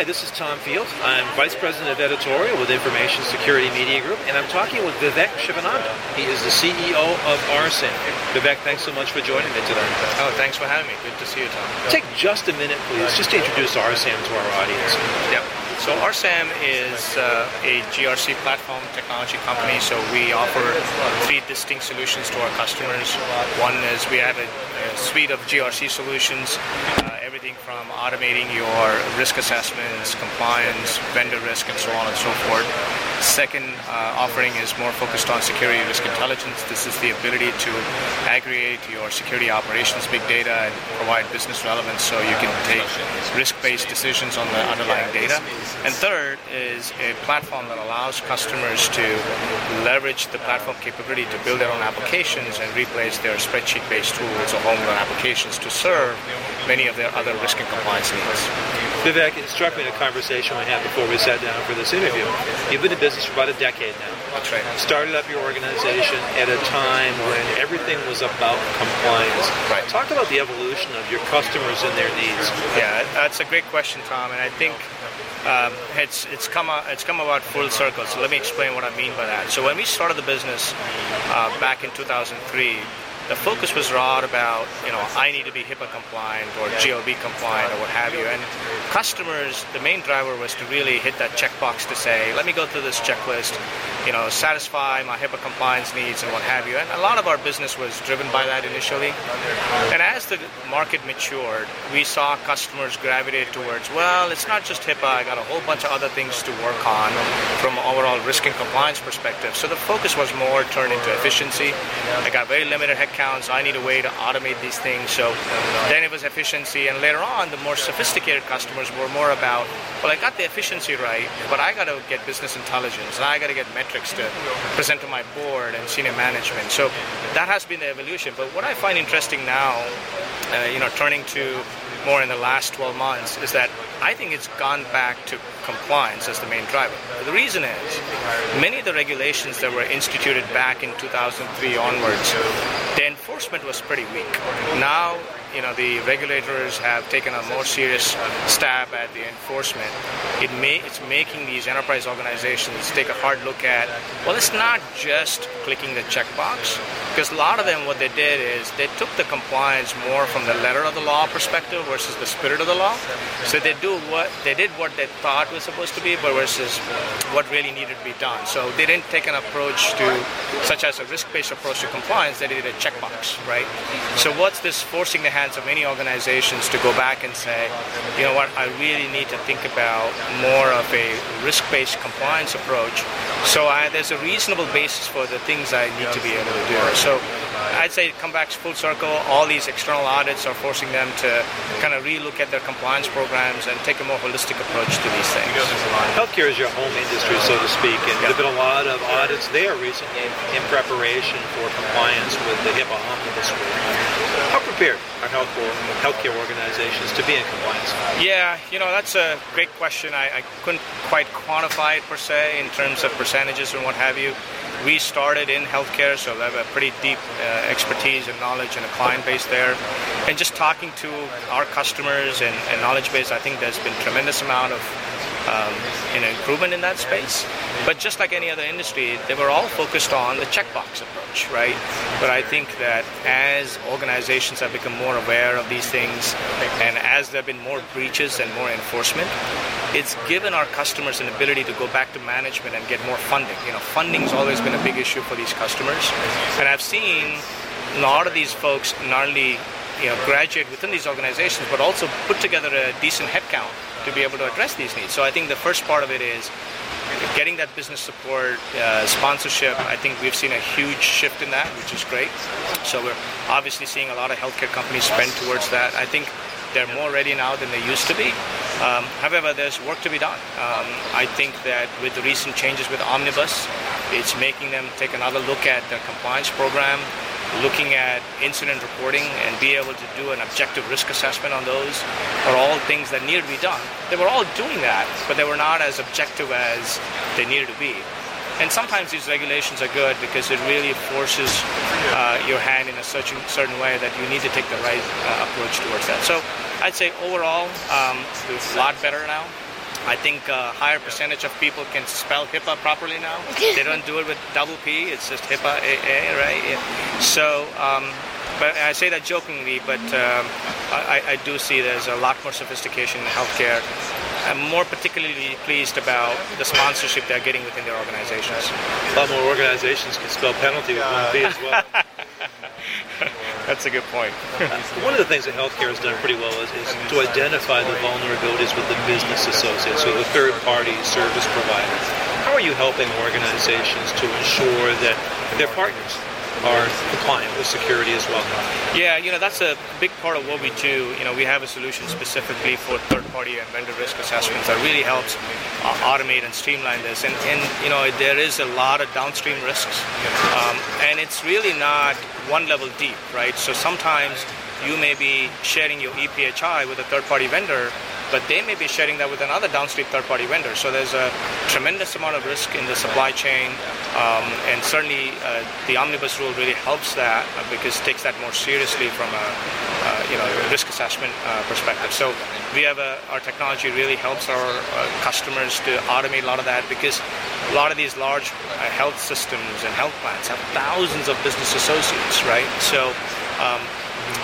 Hi, this is Tom Field. I'm Vice President of Editorial with Information Security Media Group, and I'm talking with Vivek Shivananda. He is the CEO of RSAM. Vivek, thanks so much for joining me today. Oh, thanks for having me. Good to see you, Tom. Take just a minute, please, just to introduce RSAM to our audience. Yeah. So RSAM is uh, a GRC platform technology company. So we offer three distinct solutions to our customers. One is we have a, a suite of GRC solutions. Uh, everything from automating your risk assessments, compliance, vendor risk, and so on and so forth. Second uh, offering is more focused on security risk intelligence. This is the ability to aggregate your security operations big data and provide business relevance so you can take risk-based decisions on the underlying data. And third is a platform that allows customers to leverage the platform capability to build their own applications and replace their spreadsheet-based tools or homegrown applications to serve many of their other risk and compliance needs. Vivek, it struck me in a conversation we had before we sat down for this interview. You've been in business for about a decade now. That's right. Started up your organization at a time when everything was about compliance. Right. Talk about the evolution of your customers and their needs. Yeah, that's a great question, Tom, and I think um, it's it's come a, it's come about full circle. So let me explain what I mean by that. So when we started the business uh, back in 2003 the focus was not about, you know, I need to be HIPAA compliant or GLB compliant or what have you. And customers, the main driver was to really hit that checkbox to say, let me go through this checklist, you know, satisfy my HIPAA compliance needs and what have you. And a lot of our business was driven by that initially. And as the market matured, we saw customers gravitate towards, well, it's not just HIPAA, I got a whole bunch of other things to work on from an overall risk and compliance perspective. So the focus was more turned into efficiency. I got very limited headcount accounts. I need a way to automate these things. So then it was efficiency, and later on, the more sophisticated customers were more about, well, I got the efficiency right, but I got to get business intelligence, and I got to get metrics to present to my board and senior management. So that has been the evolution. But what I find interesting now, uh, you know, turning to more in the last 12 months is that I think it's gone back to compliance as the main driver. The reason is many of the regulations that were instituted back in 2003 onwards, the enforcement was pretty weak. Now you know the regulators have taken a more serious stab at the enforcement. It may it's making these enterprise organizations take a hard look at well, it's not just clicking the checkbox because a lot of them what they did is they took the compliance more from the letter of the law perspective versus the spirit of the law. So they do what they did what they thought was supposed to be, but versus what really needed to be done. So they didn't take an approach to such as a risk-based approach to compliance. They did a checkbox, right? So what's this forcing the hands of many organizations to go back and say, you know what, I really need to think about more of a risk-based compliance approach. So I, there's a reasonable basis for the things I need to be able to do. So I'd say come back full circle. All these external audits are forcing them to kind of relook at their compliance programs and take a more holistic approach to these things. Healthcare is your home industry, so to speak, and yeah. there have been a lot of audits there recently in preparation for compliance with the HIPAA omnibus rule. How prepared are healthcare, healthcare organizations to be in compliance? Yeah, you know, that's a great question. I, I couldn't quite quantify it per se in terms of percentages and what have you. We started in healthcare, so we have a pretty deep uh, expertise and knowledge and a client base there. And just talking to our customers and, and knowledge base, I think there's been tremendous amount of um, know, improvement in that space. But just like any other industry, they were all focused on the checkbox approach, right? But I think that as organizations have become more aware of these things, and as there have been more breaches and more enforcement, it's given our customers an ability to go back to management and get more funding. You know, funding's always been a big issue for these customers, and I've seen a lot of these folks not only you know graduate within these organizations, but also put together a decent headcount to be able to address these needs. So I think the first part of it is getting that business support, uh, sponsorship. I think we've seen a huge shift in that, which is great. So we're obviously seeing a lot of healthcare companies spend towards that. I think they're more ready now than they used to be. Um, however, there's work to be done. Um, I think that with the recent changes with Omnibus, it's making them take another look at their compliance program, looking at incident reporting and be able to do an objective risk assessment on those are all things that needed to be done. They were all doing that, but they were not as objective as they needed to be. And sometimes these regulations are good because it really forces uh, your hand in a certain, certain way that you need to take the right uh, approach towards that. So I'd say overall, um, it's a lot better now. I think a higher percentage of people can spell HIPAA properly now. they don't do it with double P. It's just HIPAA, A, A right? Yeah. So, um, but I say that jokingly, but um, I, I, do see there's a lot more sophistication in healthcare. I'm more particularly pleased about the sponsorship they're getting within their organizations. A lot more organizations can spell penalty with one P as well. That's a good point. One of the things that healthcare has done pretty well is, is to identify the vulnerabilities with the business associates, so the third party service providers. How are you helping organizations to ensure that their partners are compliant with security as well. Yeah, you know that's a big part of what we do. You know, we have a solution specifically for third-party and vendor risk assessments that really helps uh, automate and streamline this. And, and you know, there is a lot of downstream risks, um, and it's really not one level deep, right? So sometimes you may be sharing your EPHI with a third-party vendor but they may be sharing that with another downstream third-party vendor. So there's a tremendous amount of risk in the supply chain, um, and certainly uh, the omnibus rule really helps that uh, because it takes that more seriously from a uh, you know risk assessment uh, perspective. So we have a, our technology really helps our uh, customers to automate a lot of that because a lot of these large uh, health systems and health plans have thousands of business associates, right? So um,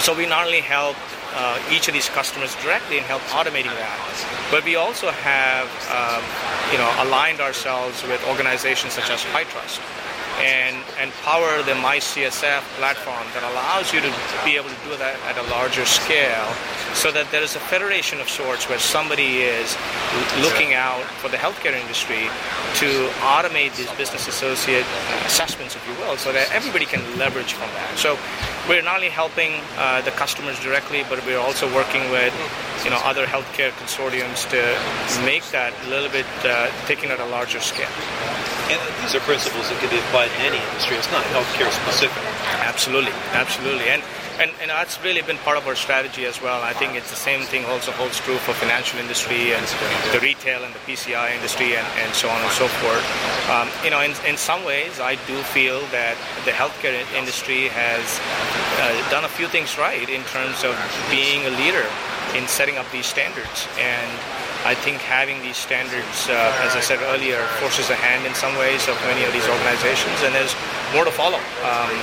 so we not only help uh, each of these customers directly and help automating that. But we also have, um, you know, aligned ourselves with organizations such as HITRUST and, and power the MyCSF platform that allows you to be able to do that at a larger scale so that there is a federation of sorts where somebody is looking out for the healthcare industry to automate these business associate assessments, if you will, so that everybody can leverage from that. So we're not only helping uh, the customers directly, but we're also working with you know other healthcare consortiums to make that a little bit uh, taken at a larger scale. And these are principles that can be applied in any industry. It's not healthcare specific. Absolutely, absolutely, and and, and that's really been part of our strategy as well. I think it's the same thing also holds true for financial industry and the retail and the PCI industry and, and so on and so forth. Um, you know, in, in some ways, I do feel that the healthcare industry has uh, done a few things right in terms of being a leader in setting up these standards and I think having these standards, uh, as I said earlier, forces a hand in some ways of many of these organizations, and there's more to follow. Um,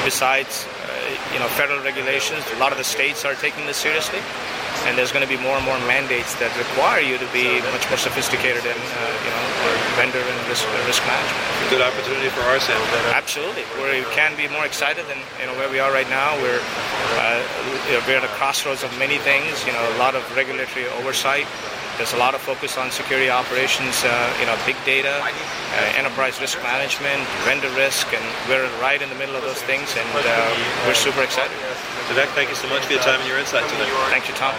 besides, you know, federal regulations, a lot of the states are taking this seriously, and there's going to be more and more mandates that require you to be much more sophisticated in, uh, you know, vendor and risk, risk management. Good opportunity for our sales. Absolutely, we can be more excited than you know where we are right now. We're uh, we're at a crossroads of many things. You know, a lot of regulatory oversight. There's a lot of focus on security operations, uh, you know, big data, uh, enterprise risk management, vendor risk, and we're right in the middle of those things, and uh, we're super excited. Vivek, thank you so much for your time and your insight today. Thank you, Tom.